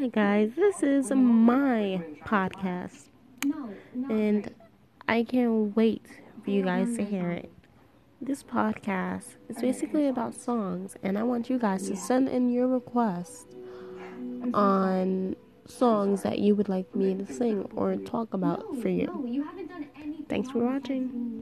Hi, guys. This is my podcast, and I can't wait for you guys to hear it. This podcast is basically about songs, and I want you guys to send in your requests on songs that you would like me to sing or talk about for you. Thanks for watching.